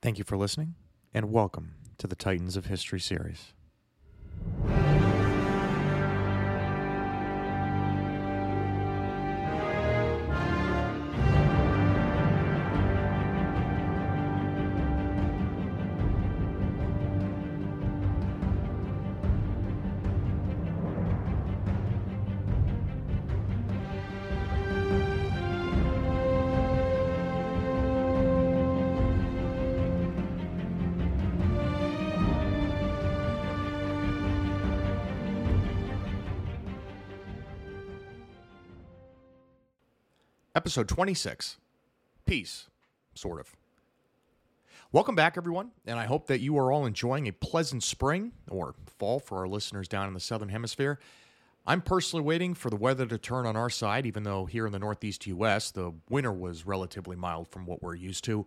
Thank you for listening, and welcome to the Titans of History series. Episode 26 Peace, sort of. Welcome back, everyone, and I hope that you are all enjoying a pleasant spring or fall for our listeners down in the Southern Hemisphere. I'm personally waiting for the weather to turn on our side, even though here in the Northeast U.S., the winter was relatively mild from what we're used to.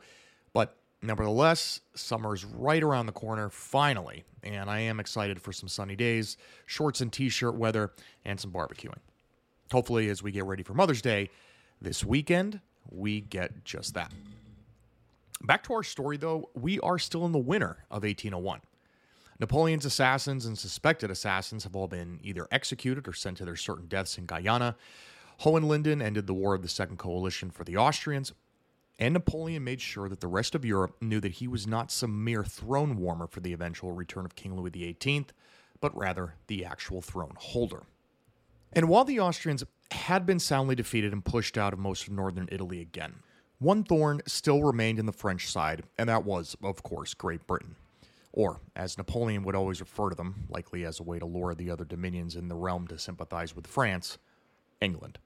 But nevertheless, summer's right around the corner, finally, and I am excited for some sunny days, shorts and t shirt weather, and some barbecuing. Hopefully, as we get ready for Mother's Day, this weekend, we get just that. Back to our story, though, we are still in the winter of 1801. Napoleon's assassins and suspected assassins have all been either executed or sent to their certain deaths in Guyana. Hohenlinden ended the War of the Second Coalition for the Austrians, and Napoleon made sure that the rest of Europe knew that he was not some mere throne warmer for the eventual return of King Louis XVIII, but rather the actual throne holder. And while the Austrians had been soundly defeated and pushed out of most of northern Italy again. One thorn still remained in the French side, and that was, of course, Great Britain. Or, as Napoleon would always refer to them, likely as a way to lure the other dominions in the realm to sympathize with France, England.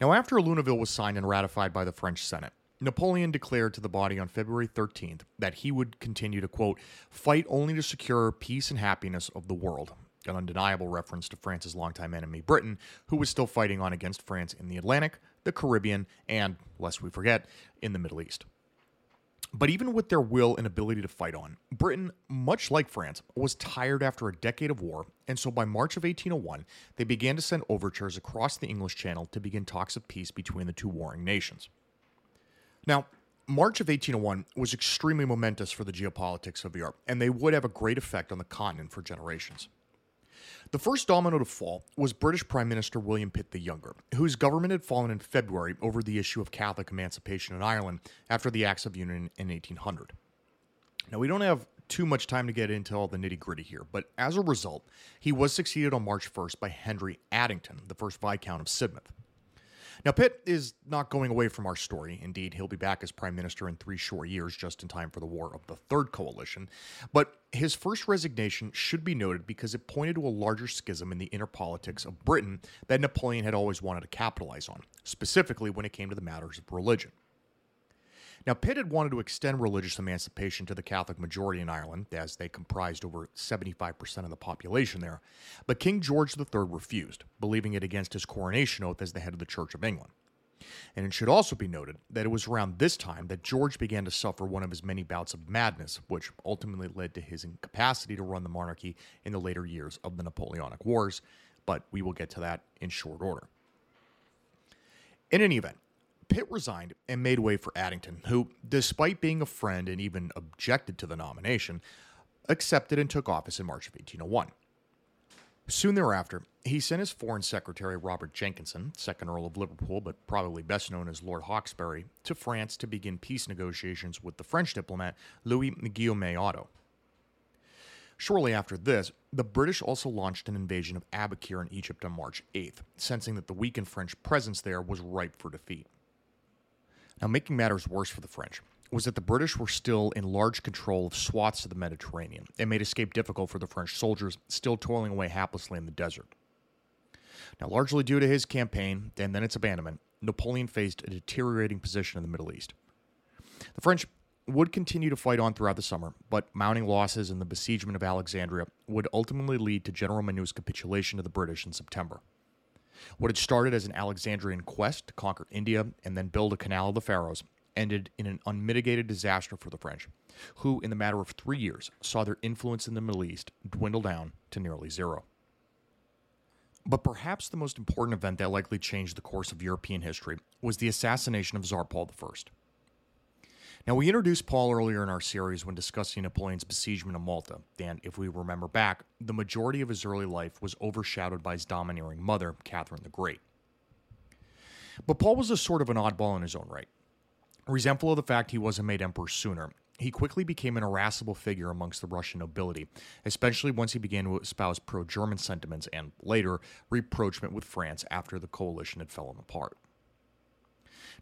Now, after Luneville was signed and ratified by the French Senate, Napoleon declared to the body on February 13th that he would continue to, quote, fight only to secure peace and happiness of the world, an undeniable reference to France's longtime enemy, Britain, who was still fighting on against France in the Atlantic, the Caribbean, and, lest we forget, in the Middle East. But even with their will and ability to fight on, Britain, much like France, was tired after a decade of war, and so by March of 1801, they began to send overtures across the English Channel to begin talks of peace between the two warring nations. Now, March of 1801 was extremely momentous for the geopolitics of Europe, and they would have a great effect on the continent for generations. The first domino to fall was British Prime Minister William Pitt the Younger, whose government had fallen in February over the issue of Catholic emancipation in Ireland after the Acts of Union in 1800. Now, we don't have too much time to get into all the nitty gritty here, but as a result, he was succeeded on March 1st by Henry Addington, the first Viscount of Sidmouth. Now, Pitt is not going away from our story. Indeed, he'll be back as prime minister in three short years, just in time for the war of the Third Coalition. But his first resignation should be noted because it pointed to a larger schism in the inner politics of Britain that Napoleon had always wanted to capitalize on, specifically when it came to the matters of religion. Now, Pitt had wanted to extend religious emancipation to the Catholic majority in Ireland, as they comprised over 75% of the population there, but King George III refused, believing it against his coronation oath as the head of the Church of England. And it should also be noted that it was around this time that George began to suffer one of his many bouts of madness, which ultimately led to his incapacity to run the monarchy in the later years of the Napoleonic Wars, but we will get to that in short order. In any event, Pitt resigned and made way for Addington, who, despite being a friend and even objected to the nomination, accepted and took office in March of 1801. Soon thereafter, he sent his Foreign Secretary Robert Jenkinson, second Earl of Liverpool, but probably best known as Lord Hawkesbury, to France to begin peace negotiations with the French diplomat Louis Guillaume Otto. Shortly after this, the British also launched an invasion of Aboukir in Egypt on March 8th, sensing that the weakened French presence there was ripe for defeat. Now, making matters worse for the French was that the British were still in large control of swaths of the Mediterranean and made escape difficult for the French soldiers still toiling away haplessly in the desert. Now, largely due to his campaign and then its abandonment, Napoleon faced a deteriorating position in the Middle East. The French would continue to fight on throughout the summer, but mounting losses in the besiegement of Alexandria would ultimately lead to General Menou's capitulation to the British in September. What had started as an Alexandrian quest to conquer India and then build a canal of the Pharaohs ended in an unmitigated disaster for the French, who, in the matter of three years, saw their influence in the Middle East dwindle down to nearly zero. But perhaps the most important event that likely changed the course of European history was the assassination of Tsar Paul I. Now, we introduced Paul earlier in our series when discussing Napoleon's besiegement of Malta, and if we remember back, the majority of his early life was overshadowed by his domineering mother, Catherine the Great. But Paul was a sort of an oddball in his own right. Resentful of the fact he wasn't made emperor sooner, he quickly became an irascible figure amongst the Russian nobility, especially once he began to espouse pro German sentiments and, later, rapprochement with France after the coalition had fallen apart.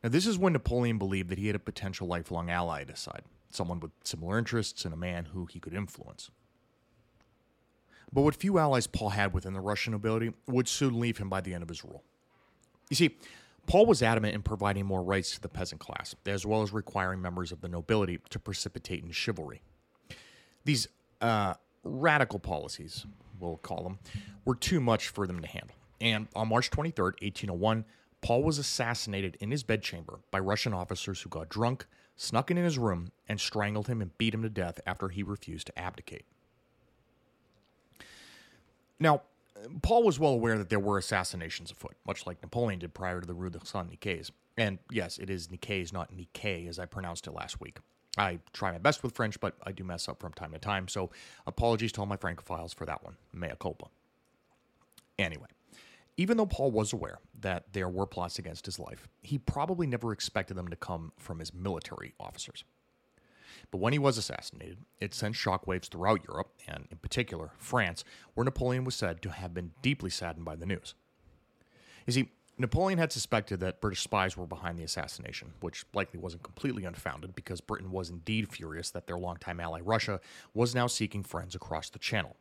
Now, this is when Napoleon believed that he had a potential lifelong ally at his side, someone with similar interests and a man who he could influence. But what few allies Paul had within the Russian nobility would soon leave him by the end of his rule. You see, Paul was adamant in providing more rights to the peasant class, as well as requiring members of the nobility to precipitate in chivalry. These uh, radical policies, we'll call them, were too much for them to handle. And on March 23, 1801, Paul was assassinated in his bedchamber by Russian officers who got drunk, snuck in his room, and strangled him and beat him to death after he refused to abdicate. Now, Paul was well aware that there were assassinations afoot, much like Napoleon did prior to the Rue de Saint Nicaise. And yes, it is Nicaise, not Nikkei, as I pronounced it last week. I try my best with French, but I do mess up from time to time, so apologies to all my Francophiles for that one. Mea culpa. Anyway, even though Paul was aware that there were plots against his life, he probably never expected them to come from his military officers. But when he was assassinated, it sent shockwaves throughout Europe, and in particular France, where Napoleon was said to have been deeply saddened by the news. You see, Napoleon had suspected that British spies were behind the assassination, which likely wasn't completely unfounded because Britain was indeed furious that their longtime ally Russia was now seeking friends across the Channel.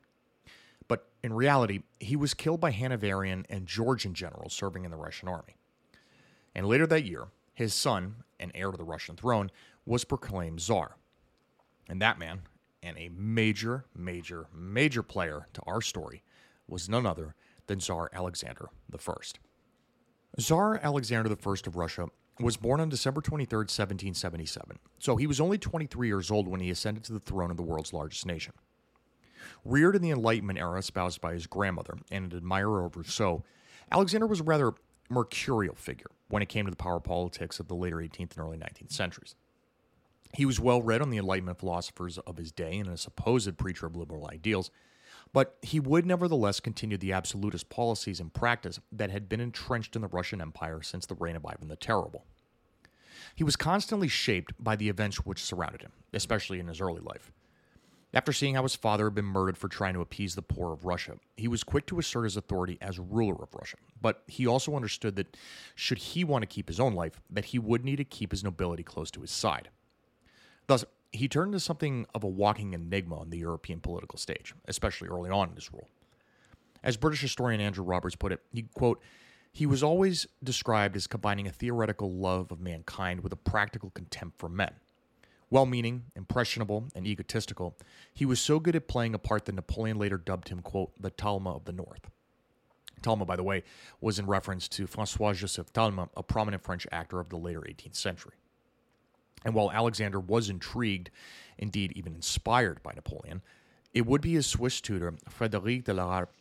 But in reality, he was killed by Hanoverian and Georgian generals serving in the Russian army. And later that year, his son, and heir to the Russian throne, was proclaimed Tsar. And that man, and a major, major, major player to our story, was none other than Tsar Alexander I. Tsar Alexander I of Russia was born on December 23, 1777, so he was only 23 years old when he ascended to the throne of the world's largest nation. Reared in the Enlightenment era espoused by his grandmother and an admirer of Rousseau, Alexander was a rather mercurial figure when it came to the power politics of the later 18th and early 19th centuries. He was well read on the Enlightenment philosophers of his day and a supposed preacher of liberal ideals, but he would nevertheless continue the absolutist policies and practice that had been entrenched in the Russian Empire since the reign of Ivan the Terrible. He was constantly shaped by the events which surrounded him, especially in his early life. After seeing how his father had been murdered for trying to appease the poor of Russia, he was quick to assert his authority as ruler of Russia. But he also understood that should he want to keep his own life, that he would need to keep his nobility close to his side. Thus, he turned into something of a walking enigma on the European political stage, especially early on in his rule. As British historian Andrew Roberts put it, he quote, he was always described as combining a theoretical love of mankind with a practical contempt for men. Well meaning, impressionable, and egotistical, he was so good at playing a part that Napoleon later dubbed him, quote, the Talma of the North. Talma, by the way, was in reference to Francois Joseph Talma, a prominent French actor of the later 18th century. And while Alexander was intrigued, indeed even inspired by Napoleon, it would be his Swiss tutor, Frederic de la Harpe,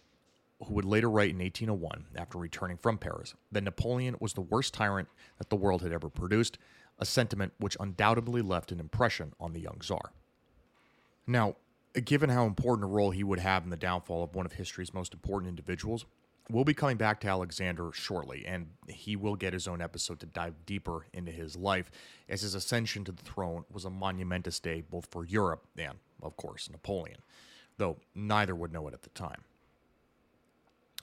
who would later write in 1801, after returning from Paris, that Napoleon was the worst tyrant that the world had ever produced, a sentiment which undoubtedly left an impression on the young czar. Now, given how important a role he would have in the downfall of one of history's most important individuals, we'll be coming back to Alexander shortly, and he will get his own episode to dive deeper into his life, as his ascension to the throne was a monumentous day both for Europe and, of course, Napoleon, though neither would know it at the time.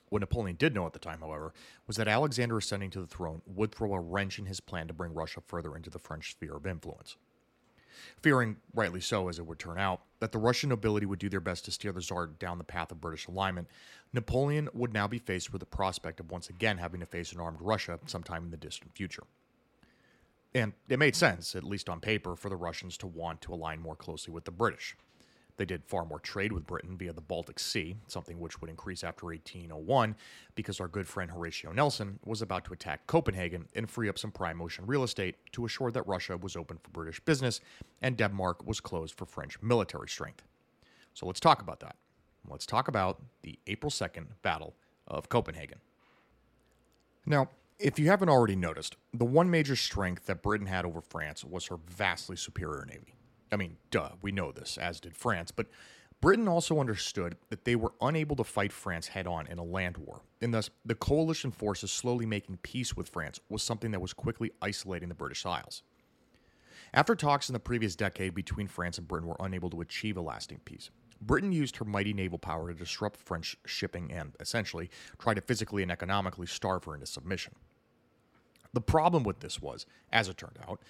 What Napoleon did know at the time, however, was that Alexander ascending to the throne would throw a wrench in his plan to bring Russia further into the French sphere of influence. Fearing, rightly so as it would turn out, that the Russian nobility would do their best to steer the Tsar down the path of British alignment, Napoleon would now be faced with the prospect of once again having to face an armed Russia sometime in the distant future. And it made sense, at least on paper, for the Russians to want to align more closely with the British. They did far more trade with Britain via the Baltic Sea, something which would increase after 1801 because our good friend Horatio Nelson was about to attack Copenhagen and free up some prime ocean real estate to assure that Russia was open for British business and Denmark was closed for French military strength. So let's talk about that. Let's talk about the April 2nd Battle of Copenhagen. Now, If you haven't already noticed, the one major strength that Britain had over France was her vastly superior navy. I mean, duh, we know this, as did France, but Britain also understood that they were unable to fight France head on in a land war, and thus the coalition forces slowly making peace with France was something that was quickly isolating the British Isles. After talks in the previous decade between France and Britain were unable to achieve a lasting peace, Britain used her mighty naval power to disrupt French shipping and, essentially, try to physically and economically starve her into submission. The problem with this was, as it turned out,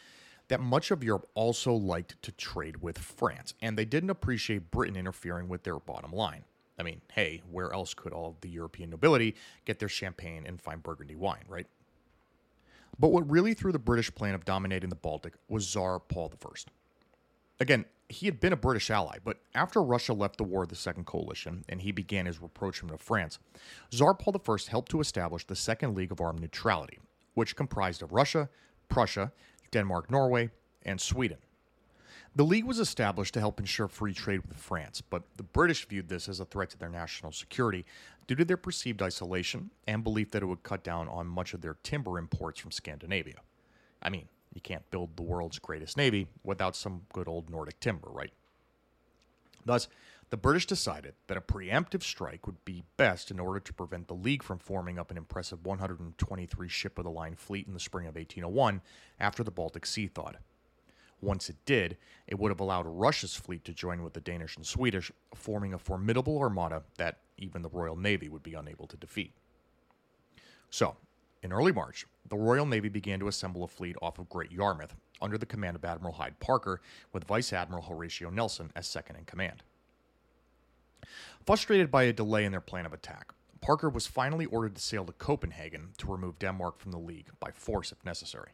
that much of Europe also liked to trade with France, and they didn't appreciate Britain interfering with their bottom line. I mean, hey, where else could all the European nobility get their champagne and fine Burgundy wine, right? But what really threw the British plan of dominating the Baltic was Tsar Paul I. Again, he had been a British ally, but after Russia left the War of the Second Coalition and he began his rapprochement of France, Tsar Paul I helped to establish the Second League of Armed Neutrality, which comprised of Russia, Prussia, Denmark, Norway, and Sweden. The League was established to help ensure free trade with France, but the British viewed this as a threat to their national security due to their perceived isolation and belief that it would cut down on much of their timber imports from Scandinavia. I mean, you can't build the world's greatest navy without some good old Nordic timber, right? Thus, the British decided that a preemptive strike would be best in order to prevent the League from forming up an impressive 123 ship of the line fleet in the spring of 1801 after the Baltic Sea thawed. Once it did, it would have allowed Russia's fleet to join with the Danish and Swedish, forming a formidable armada that even the Royal Navy would be unable to defeat. So, in early March, the Royal Navy began to assemble a fleet off of Great Yarmouth under the command of Admiral Hyde Parker, with Vice Admiral Horatio Nelson as second in command. Frustrated by a delay in their plan of attack, Parker was finally ordered to sail to Copenhagen to remove Denmark from the League by force if necessary.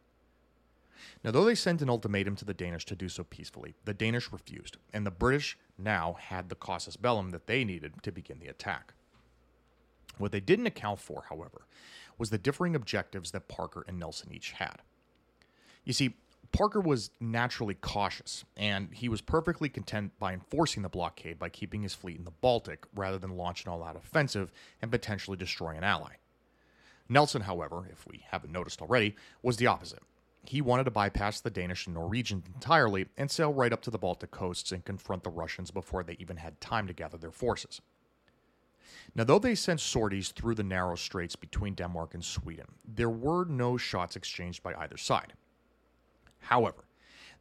Now, though they sent an ultimatum to the Danish to do so peacefully, the Danish refused, and the British now had the casus bellum that they needed to begin the attack. What they didn't account for, however, was the differing objectives that Parker and Nelson each had. You see, Parker was naturally cautious, and he was perfectly content by enforcing the blockade by keeping his fleet in the Baltic rather than launch an all out offensive and potentially destroy an ally. Nelson, however, if we haven't noticed already, was the opposite. He wanted to bypass the Danish and Norwegians entirely and sail right up to the Baltic coasts and confront the Russians before they even had time to gather their forces. Now, though they sent sorties through the narrow straits between Denmark and Sweden, there were no shots exchanged by either side. However,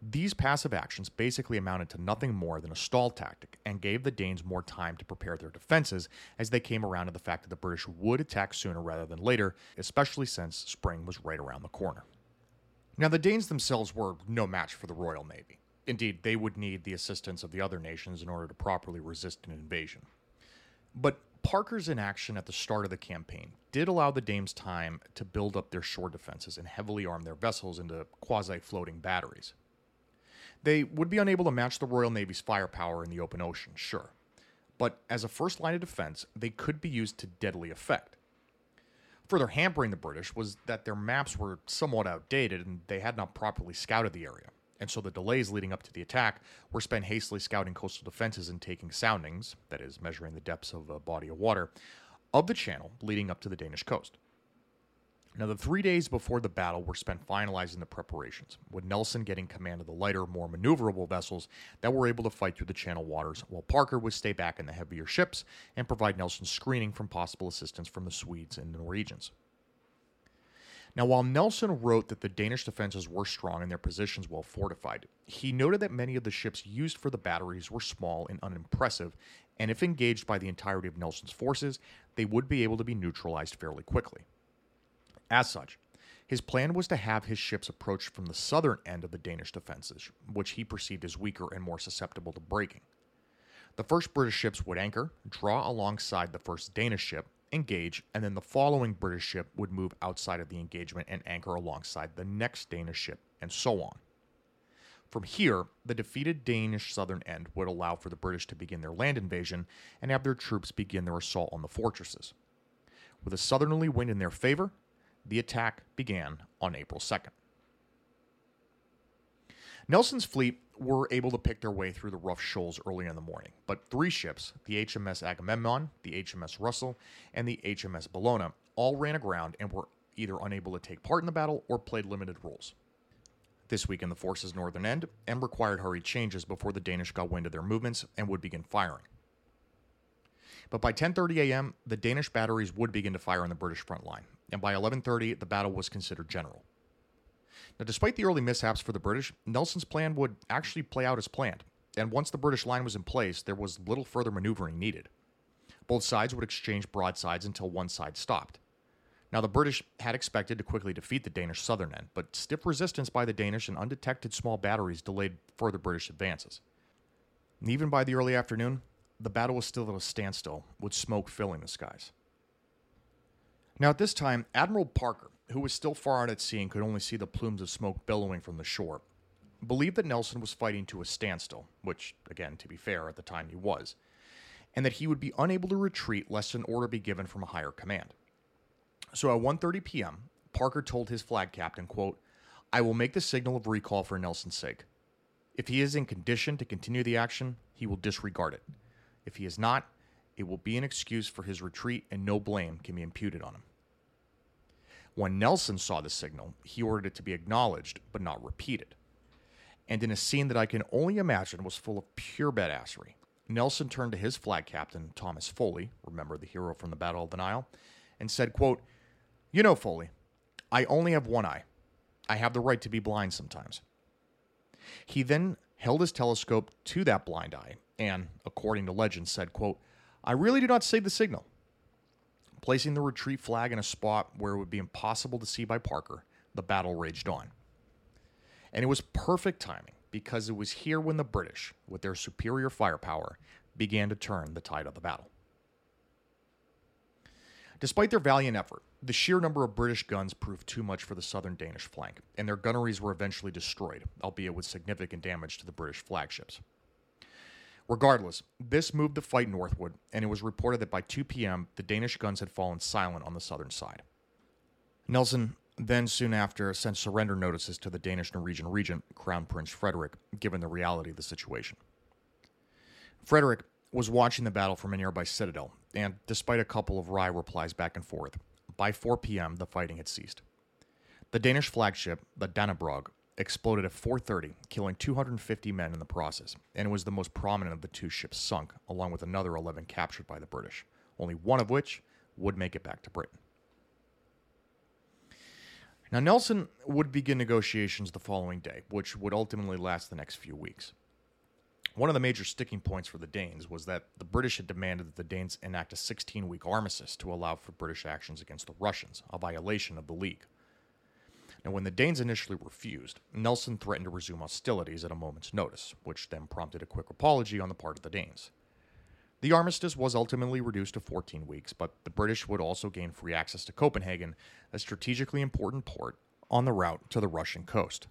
these passive actions basically amounted to nothing more than a stall tactic and gave the Danes more time to prepare their defenses as they came around to the fact that the British would attack sooner rather than later, especially since spring was right around the corner. Now, the Danes themselves were no match for the Royal Navy. Indeed, they would need the assistance of the other nations in order to properly resist an invasion. But Parker's inaction at the start of the campaign did allow the Danes time to build up their shore defenses and heavily arm their vessels into quasi floating batteries. They would be unable to match the Royal Navy's firepower in the open ocean, sure, but as a first line of defense, they could be used to deadly effect. Further hampering the British was that their maps were somewhat outdated and they had not properly scouted the area and so the delays leading up to the attack were spent hastily scouting coastal defenses and taking soundings, that is, measuring the depths of a body of water, of the channel leading up to the Danish coast. Now, the three days before the battle were spent finalizing the preparations, with Nelson getting command of the lighter, more maneuverable vessels that were able to fight through the channel waters, while Parker would stay back in the heavier ships and provide Nelson screening from possible assistance from the Swedes and the Norwegians. Now, while Nelson wrote that the Danish defenses were strong and their positions well fortified, he noted that many of the ships used for the batteries were small and unimpressive, and if engaged by the entirety of Nelson's forces, they would be able to be neutralized fairly quickly. As such, his plan was to have his ships approach from the southern end of the Danish defenses, which he perceived as weaker and more susceptible to breaking. The first British ships would anchor, draw alongside the first Danish ship, engage, and then the following British ship would move outside of the engagement and anchor alongside the next Danish ship, and so on. From here, the defeated Danish southern end would allow for the British to begin their land invasion and have their troops begin their assault on the fortresses. With a southerly wind in their favor, the attack began on April 2nd. Nelson's fleet were able to pick their way through the rough shoals early in the morning, but three ships, the HMS Agamemnon, the HMS Russell, and the HMS Bellona, all ran aground and were either unable to take part in the battle or played limited roles. This weakened the force's northern end and required hurried changes before the Danish got wind of their movements and would begin firing. But by 10:30 a.m., the Danish batteries would begin to fire on the British front line, and by 11:30, the battle was considered general. Now, despite the early mishaps for the British, Nelson's plan would actually play out as planned, and once the British line was in place, there was little further maneuvering needed. Both sides would exchange broadsides until one side stopped. Now, the British had expected to quickly defeat the Danish southern end, but stiff resistance by the Danish and undetected small batteries delayed further British advances. And even by the early afternoon, the battle was still at a standstill, with smoke filling the skies. Now, at this time, Admiral Parker, who was still far out at sea and could only see the plumes of smoke billowing from the shore, believed that Nelson was fighting to a standstill, which, again, to be fair, at the time he was, and that he would be unable to retreat lest an order be given from a higher command. So at 1:30 p.m., Parker told his flag captain, quote, "I will make the signal of recall for Nelson's sake. If he is in condition to continue the action, he will disregard it. If he is not, it will be an excuse for his retreat and no blame can be imputed on him." When Nelson saw the signal, he ordered it to be acknowledged but not repeated. And in a scene that I can only imagine was full of pure badassery, Nelson turned to his flag captain, Thomas Foley, remember the hero from the Battle of the Nile, and said, quote, You know, Foley, I only have one eye. I have the right to be blind sometimes. He then held his telescope to that blind eye and, according to legend, said, quote, I really do not see the signal. Placing the retreat flag in a spot where it would be impossible to see by Parker, the battle raged on. And it was perfect timing because it was here when the British, with their superior firepower, began to turn the tide of the battle. Despite their valiant effort, the sheer number of British guns proved too much for the southern Danish flank, and their gunneries were eventually destroyed, albeit with significant damage to the British flagships. Regardless, this moved the fight northward, and it was reported that by 2 p.m., the Danish guns had fallen silent on the southern side. Nelson then, soon after, sent surrender notices to the Danish Norwegian regent, Crown Prince Frederick, given the reality of the situation. Frederick was watching the battle from a nearby citadel, and despite a couple of wry replies back and forth, by 4 p.m. the fighting had ceased. The Danish flagship, the Dannebrog, exploded at 4:30, killing 250 men in the process, and was the most prominent of the two ships sunk, along with another 11 captured by the British, only one of which would make it back to Britain. Now Nelson would begin negotiations the following day, which would ultimately last the next few weeks. One of the major sticking points for the Danes was that the British had demanded that the Danes enact a 16 week armistice to allow for British actions against the Russians, a violation of the League. Now, when the Danes initially refused, Nelson threatened to resume hostilities at a moment's notice, which then prompted a quick apology on the part of the Danes. The armistice was ultimately reduced to 14 weeks, but the British would also gain free access to Copenhagen, a strategically important port on the route to the Russian coast.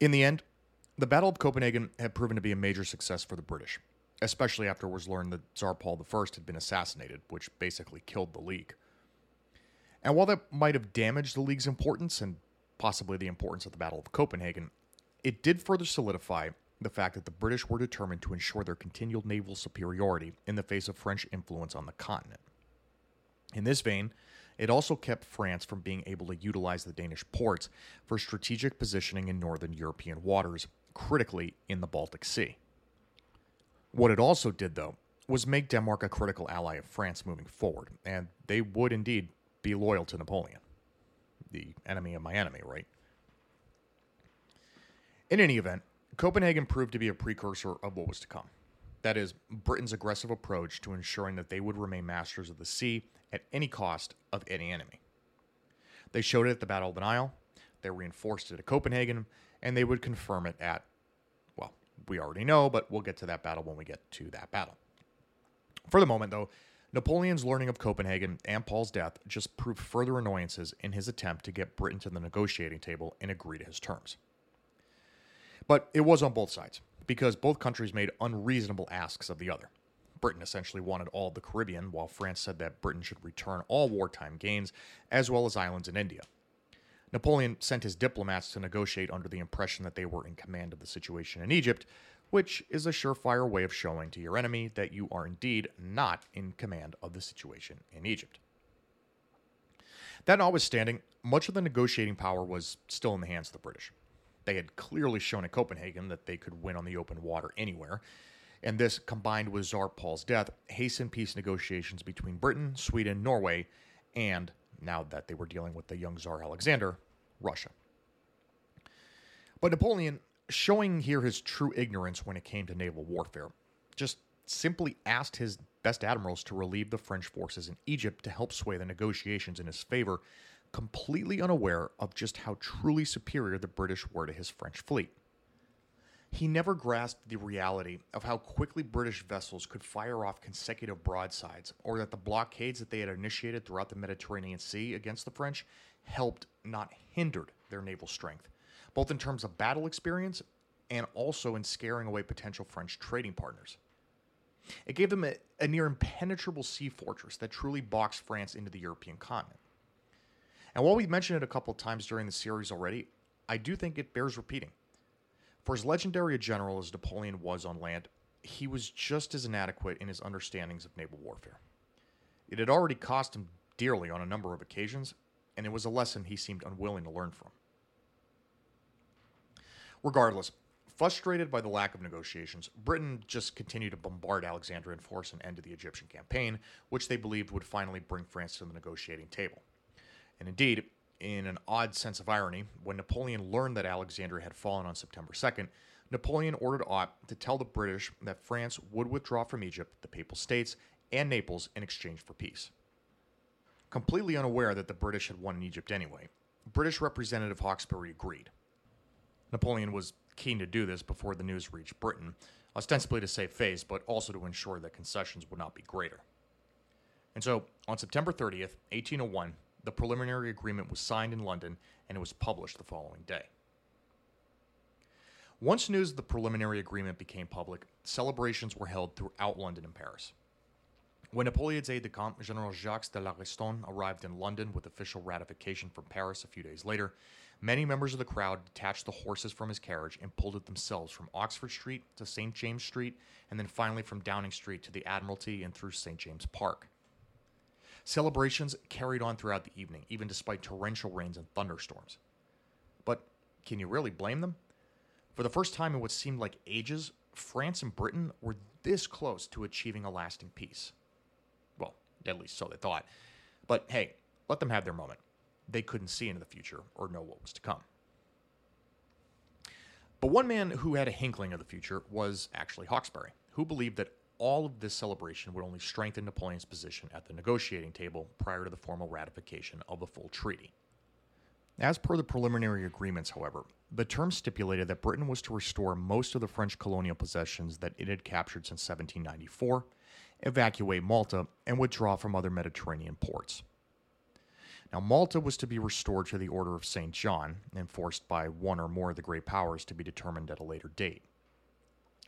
In the end, the Battle of Copenhagen had proven to be a major success for the British, especially after it was learned that Tsar Paul I had been assassinated, which basically killed the League. And while that might have damaged the League's importance and possibly the importance of the Battle of Copenhagen, it did further solidify the fact that the British were determined to ensure their continued naval superiority in the face of French influence on the continent. In this vein, it also kept France from being able to utilize the Danish ports for strategic positioning in northern European waters, critically in the Baltic Sea. What it also did, though, was make Denmark a critical ally of France moving forward, and they would indeed be loyal to Napoleon, the enemy of my enemy, right? In any event, Copenhagen proved to be a precursor of what was to come. That is, Britain's aggressive approach to ensuring that they would remain masters of the sea at any cost of any enemy. They showed it at the Battle of the Nile, they reinforced it at Copenhagen, and they would confirm it at, well, we already know, but we'll get to that battle when we get to that battle. For the moment, though, Napoleon's learning of Copenhagen and Paul's death just proved further annoyances in his attempt to get Britain to the negotiating table and agree to his terms. But it was on both sides, because both countries made unreasonable asks of the other. Britain essentially wanted all the Caribbean, while France said that Britain should return all wartime gains, as well as islands in India. Napoleon sent his diplomats to negotiate under the impression that they were in command of the situation in Egypt, which is a surefire way of showing to your enemy that you are indeed not in command of the situation in Egypt. That notwithstanding, much of the negotiating power was still in the hands of the British. They had clearly shown at Copenhagen that they could win on the open water anywhere, and this, combined with Tsar Paul's death, hastened peace negotiations between Britain, Sweden, Norway, and, now that they were dealing with the young Tsar Alexander, Russia. But Napoleon, showing here his true ignorance when it came to naval warfare, just simply asked his best admirals to relieve the French forces in Egypt to help sway the negotiations in his favor, completely unaware of just how truly superior the British were to his French fleet. He never grasped the reality of how quickly British vessels could fire off consecutive broadsides, or that the blockades that they had initiated throughout the Mediterranean Sea against the French helped, not hindered, their naval strength, both in terms of battle experience and also in scaring away potential French trading partners. It gave them a, a near impenetrable sea fortress that truly boxed France into the European continent. And while we've mentioned it a couple times during the series already, I do think it bears repeating. For as legendary a general as Napoleon was on land, he was just as inadequate in his understandings of naval warfare. It had already cost him dearly on a number of occasions, and it was a lesson he seemed unwilling to learn from. Regardless, frustrated by the lack of negotiations, Britain just continued to bombard Alexandria and force an end to the Egyptian campaign, which they believed would finally bring France to the negotiating table. And indeed, in an odd sense of irony, when Napoleon learned that Alexandria had fallen on September 2nd, Napoleon ordered Ott to tell the British that France would withdraw from Egypt, the Papal States, and Naples in exchange for peace. Completely unaware that the British had won in Egypt anyway, British Representative Hawkesbury agreed. Napoleon was keen to do this before the news reached Britain, ostensibly to save face, but also to ensure that concessions would not be greater. And so, on September 30th, 1801, the preliminary agreement was signed in London and it was published the following day. Once news of the preliminary agreement became public, celebrations were held throughout London and Paris. When Napoleon's aide de camp, General Jacques de Lauriston, arrived in London with official ratification from Paris a few days later, many members of the crowd detached the horses from his carriage and pulled it themselves from Oxford Street to St. James Street, and then finally from Downing Street to the Admiralty and through St. James Park. Celebrations carried on throughout the evening, even despite torrential rains and thunderstorms. But can you really blame them? For the first time in what seemed like ages, France and Britain were this close to achieving a lasting peace. Well, at least so they thought. But hey, let them have their moment. They couldn't see into the future or know what was to come. But one man who had a hinkling of the future was actually Hawkesbury, who believed that all of this celebration would only strengthen Napoleon's position at the negotiating table prior to the formal ratification of the full treaty. As per the preliminary agreements, however, the terms stipulated that Britain was to restore most of the French colonial possessions that it had captured since 1794, evacuate Malta, and withdraw from other Mediterranean ports. Now, Malta was to be restored to the Order of St. John, enforced by one or more of the great powers to be determined at a later date.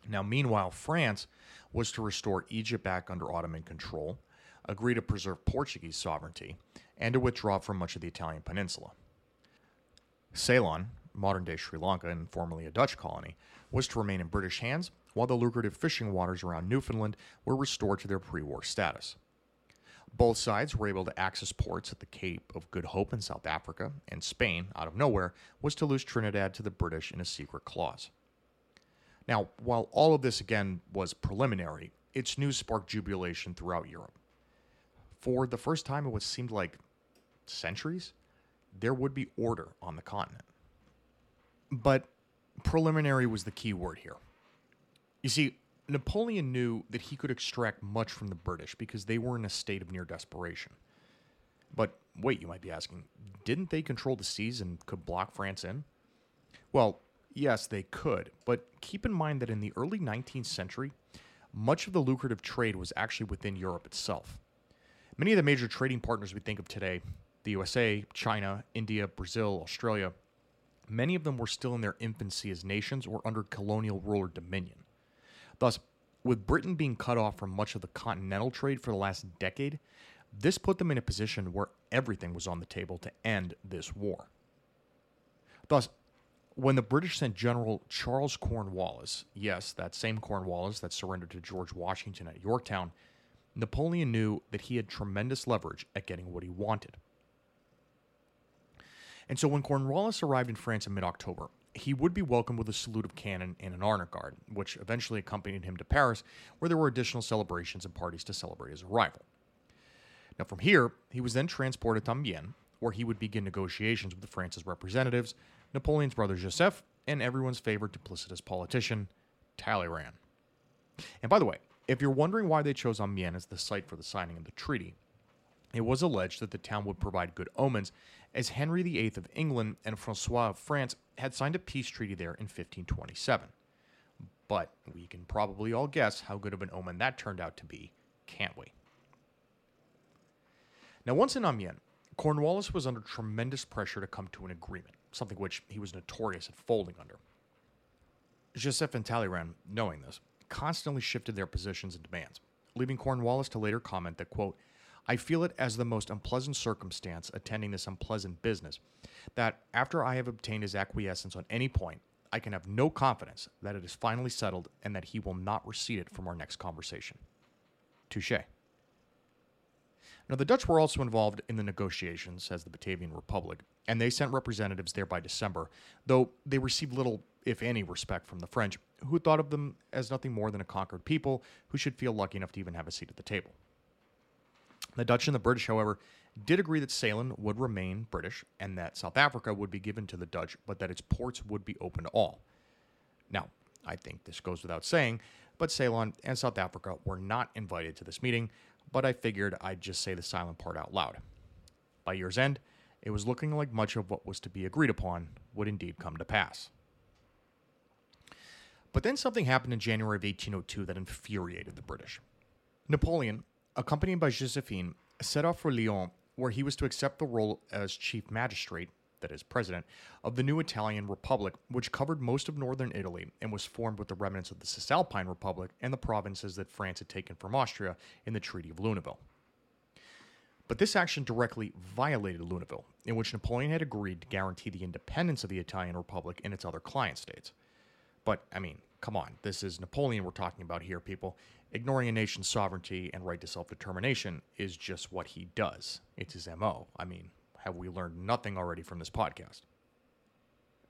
Now, meanwhile, France was to restore Egypt back under Ottoman control, agree to preserve Portuguese sovereignty, and to withdraw from much of the Italian peninsula. Ceylon, modern day Sri Lanka and formerly a Dutch colony, was to remain in British hands, while the lucrative fishing waters around Newfoundland were restored to their pre war status. Both sides were able to access ports at the Cape of Good Hope in South Africa, and Spain, out of nowhere, was to lose Trinidad to the British in a secret clause. Now, while all of this again was preliminary, its news sparked jubilation throughout Europe. For the first time in what seemed like centuries, there would be order on the continent. But preliminary was the key word here. You see, Napoleon knew that he could extract much from the British because they were in a state of near desperation. But wait, you might be asking, didn't they control the seas and could block France in? Well, Yes, they could, but keep in mind that in the early 19th century, much of the lucrative trade was actually within Europe itself. Many of the major trading partners we think of today, the USA, China, India, Brazil, Australia, many of them were still in their infancy as nations or under colonial rule or dominion. Thus, with Britain being cut off from much of the continental trade for the last decade, this put them in a position where everything was on the table to end this war. Thus, when the British sent General Charles Cornwallis, yes, that same Cornwallis that surrendered to George Washington at Yorktown, Napoleon knew that he had tremendous leverage at getting what he wanted. And so when Cornwallis arrived in France in mid October, he would be welcomed with a salute of cannon and an honor guard, which eventually accompanied him to Paris, where there were additional celebrations and parties to celebrate his arrival. Now, from here, he was then transported to Amiens, where he would begin negotiations with France's representatives, Napoleon's brother Joseph, and everyone's favorite duplicitous politician, Talleyrand. And by the way, if you're wondering why they chose Amiens as the site for the signing of the treaty, it was alleged that the town would provide good omens, as Henry VIII of England and Francois of France had signed a peace treaty there in 1527. But we can probably all guess how good of an omen that turned out to be, can't we? Now, once in Amiens, Cornwallis was under tremendous pressure to come to an agreement, something which he was notorious at folding under. Joseph and Talleyrand, knowing this, constantly shifted their positions and demands, leaving Cornwallis to later comment that, quote, I feel it as the most unpleasant circumstance attending this unpleasant business, that after I have obtained his acquiescence on any point, I can have no confidence that it is finally settled and that he will not recede it from our next conversation. Touche. Now, the Dutch were also involved in the negotiations as the Batavian Republic, and they sent representatives there by December, though they received little, if any, respect from the French, who thought of them as nothing more than a conquered people who should feel lucky enough to even have a seat at the table. The Dutch and the British, however, did agree that Ceylon would remain British and that South Africa would be given to the Dutch, but that its ports would be open to all. Now, I think this goes without saying, but Ceylon and South Africa were not invited to this meeting, but I figured I'd just say the silent part out loud. By year's end, it was looking like much of what was to be agreed upon would indeed come to pass. But then something happened in January of 1802 that infuriated the British. Napoleon, accompanied by Josephine, set off for Lyon, where he was to accept the role as chief magistrate, that is, president, of the new Italian Republic, which covered most of northern Italy and was formed with the remnants of the Cisalpine Republic and the provinces that France had taken from Austria in the Treaty of Luneville. But this action directly violated Luneville, in which Napoleon had agreed to guarantee the independence of the Italian Republic and its other client states. But, I mean, come on, this is Napoleon we're talking about here, people. Ignoring a nation's sovereignty and right to self determination is just what he does. It's his MO. I mean, have we learned nothing already from this podcast?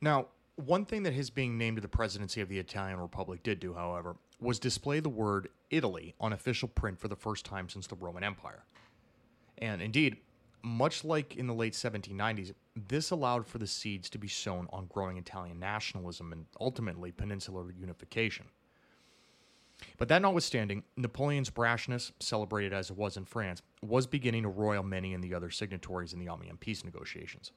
Now, one thing that his being named to the presidency of the Italian Republic did do, however, was display the word Italy on official print for the first time since the Roman Empire. And indeed, much like in the late 1790s, this allowed for the seeds to be sown on growing Italian nationalism and ultimately peninsular unification. But that notwithstanding, Napoleon's brashness, celebrated as it was in France, was beginning to roil many in the other signatories in the Amiens peace negotiations.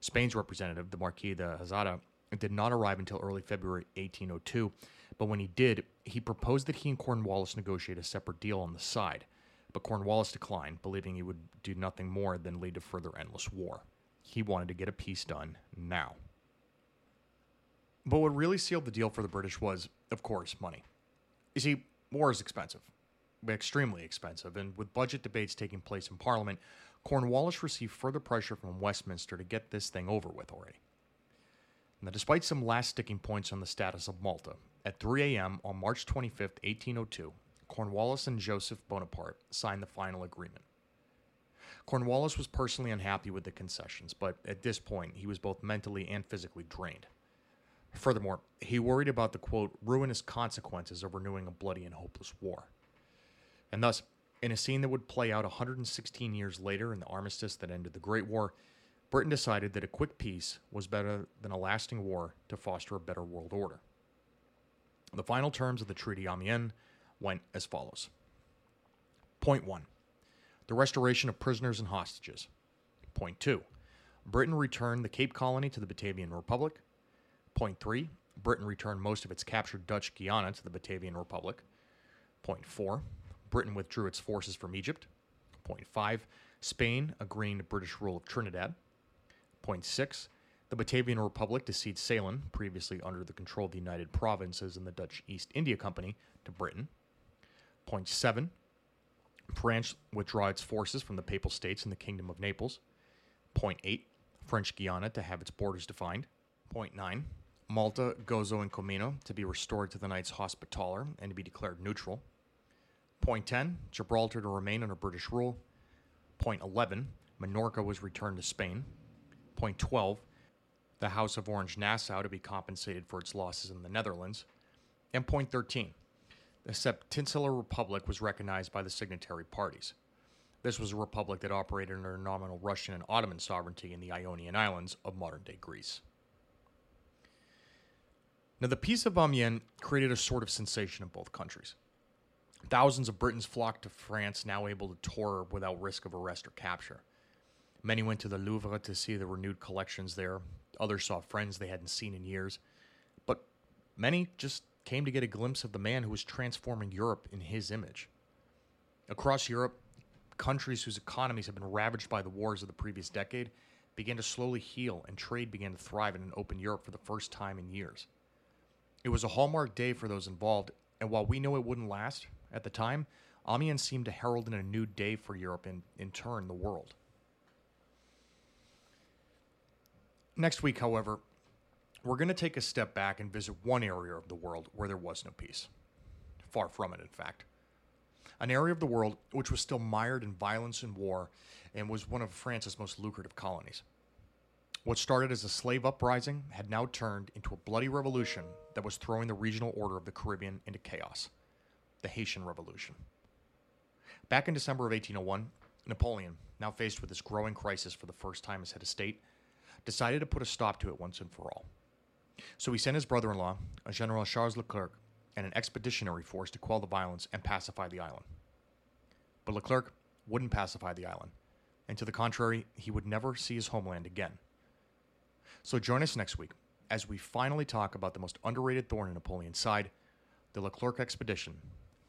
Spain's representative, the Marquis de Azara, did not arrive until early February 1802, but when he did, he proposed that he and Cornwallis negotiate a separate deal on the side. But Cornwallis declined, believing he would do nothing more than lead to further endless war. He wanted to get a peace done now. But what really sealed the deal for the British was, of course, money. You see, war is expensive, extremely expensive, and with budget debates taking place in Parliament, Cornwallis received further pressure from Westminster to get this thing over with already. Now, despite some last sticking points on the status of Malta, at 3 a.m. on March 25, 1802, Cornwallis and Joseph Bonaparte signed the final agreement. Cornwallis was personally unhappy with the concessions, but at this point, he was both mentally and physically drained. Furthermore, he worried about the quote, ruinous consequences of renewing a bloody and hopeless war. And thus, in a scene that would play out 116 years later in the armistice that ended the Great War, Britain decided that a quick peace was better than a lasting war to foster a better world order. The final terms of the Treaty Amiens went as follows Point 1 The restoration of prisoners and hostages. Point 2 Britain returned the Cape Colony to the Batavian Republic. Point 3 Britain returned most of its captured Dutch Guiana to the Batavian Republic. Point 4 Britain withdrew its forces from Egypt. Point 5 Spain agreeing to British rule of Trinidad. Point 6 the Batavian Republic to cede Ceylon, previously under the control of the United Provinces and the Dutch East India Company, to Britain. Point 7 France withdraw its forces from the Papal States and the Kingdom of Naples. Point 8 French Guiana to have its borders defined. Point 9 Malta, Gozo, and Comino to be restored to the Knights Hospitaller and to be declared neutral. Point 10 Gibraltar to remain under British rule. Point 11 Minorca was returned to Spain. Point 12, the House of Orange Nassau to be compensated for its losses in the Netherlands. And point 13, the Septinsular Republic was recognized by the signatory parties. This was a republic that operated under nominal Russian and Ottoman sovereignty in the Ionian Islands of modern day Greece. Now, the Peace of Amiens created a sort of sensation in both countries. Thousands of Britons flocked to France, now able to tour without risk of arrest or capture. Many went to the Louvre to see the renewed collections there. Others saw friends they hadn't seen in years. But many just came to get a glimpse of the man who was transforming Europe in his image. Across Europe, countries whose economies had been ravaged by the wars of the previous decade began to slowly heal, and trade began to thrive in an open Europe for the first time in years. It was a hallmark day for those involved, and while we know it wouldn't last at the time, Amiens seemed to herald in a new day for Europe and, in turn, the world. Next week, however, we're going to take a step back and visit one area of the world where there was no peace. Far from it, in fact. An area of the world which was still mired in violence and war and was one of France's most lucrative colonies. What started as a slave uprising had now turned into a bloody revolution that was throwing the regional order of the Caribbean into chaos the Haitian Revolution. Back in December of 1801, Napoleon, now faced with this growing crisis for the first time as head of state, decided to put a stop to it once and for all. So he sent his brother in law, General Charles Leclerc, and an expeditionary force to quell the violence and pacify the island. But Leclerc wouldn't pacify the island, and to the contrary, he would never see his homeland again. So join us next week as we finally talk about the most underrated thorn in Napoleon's side the Leclerc expedition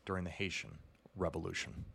during the Haitian Revolution.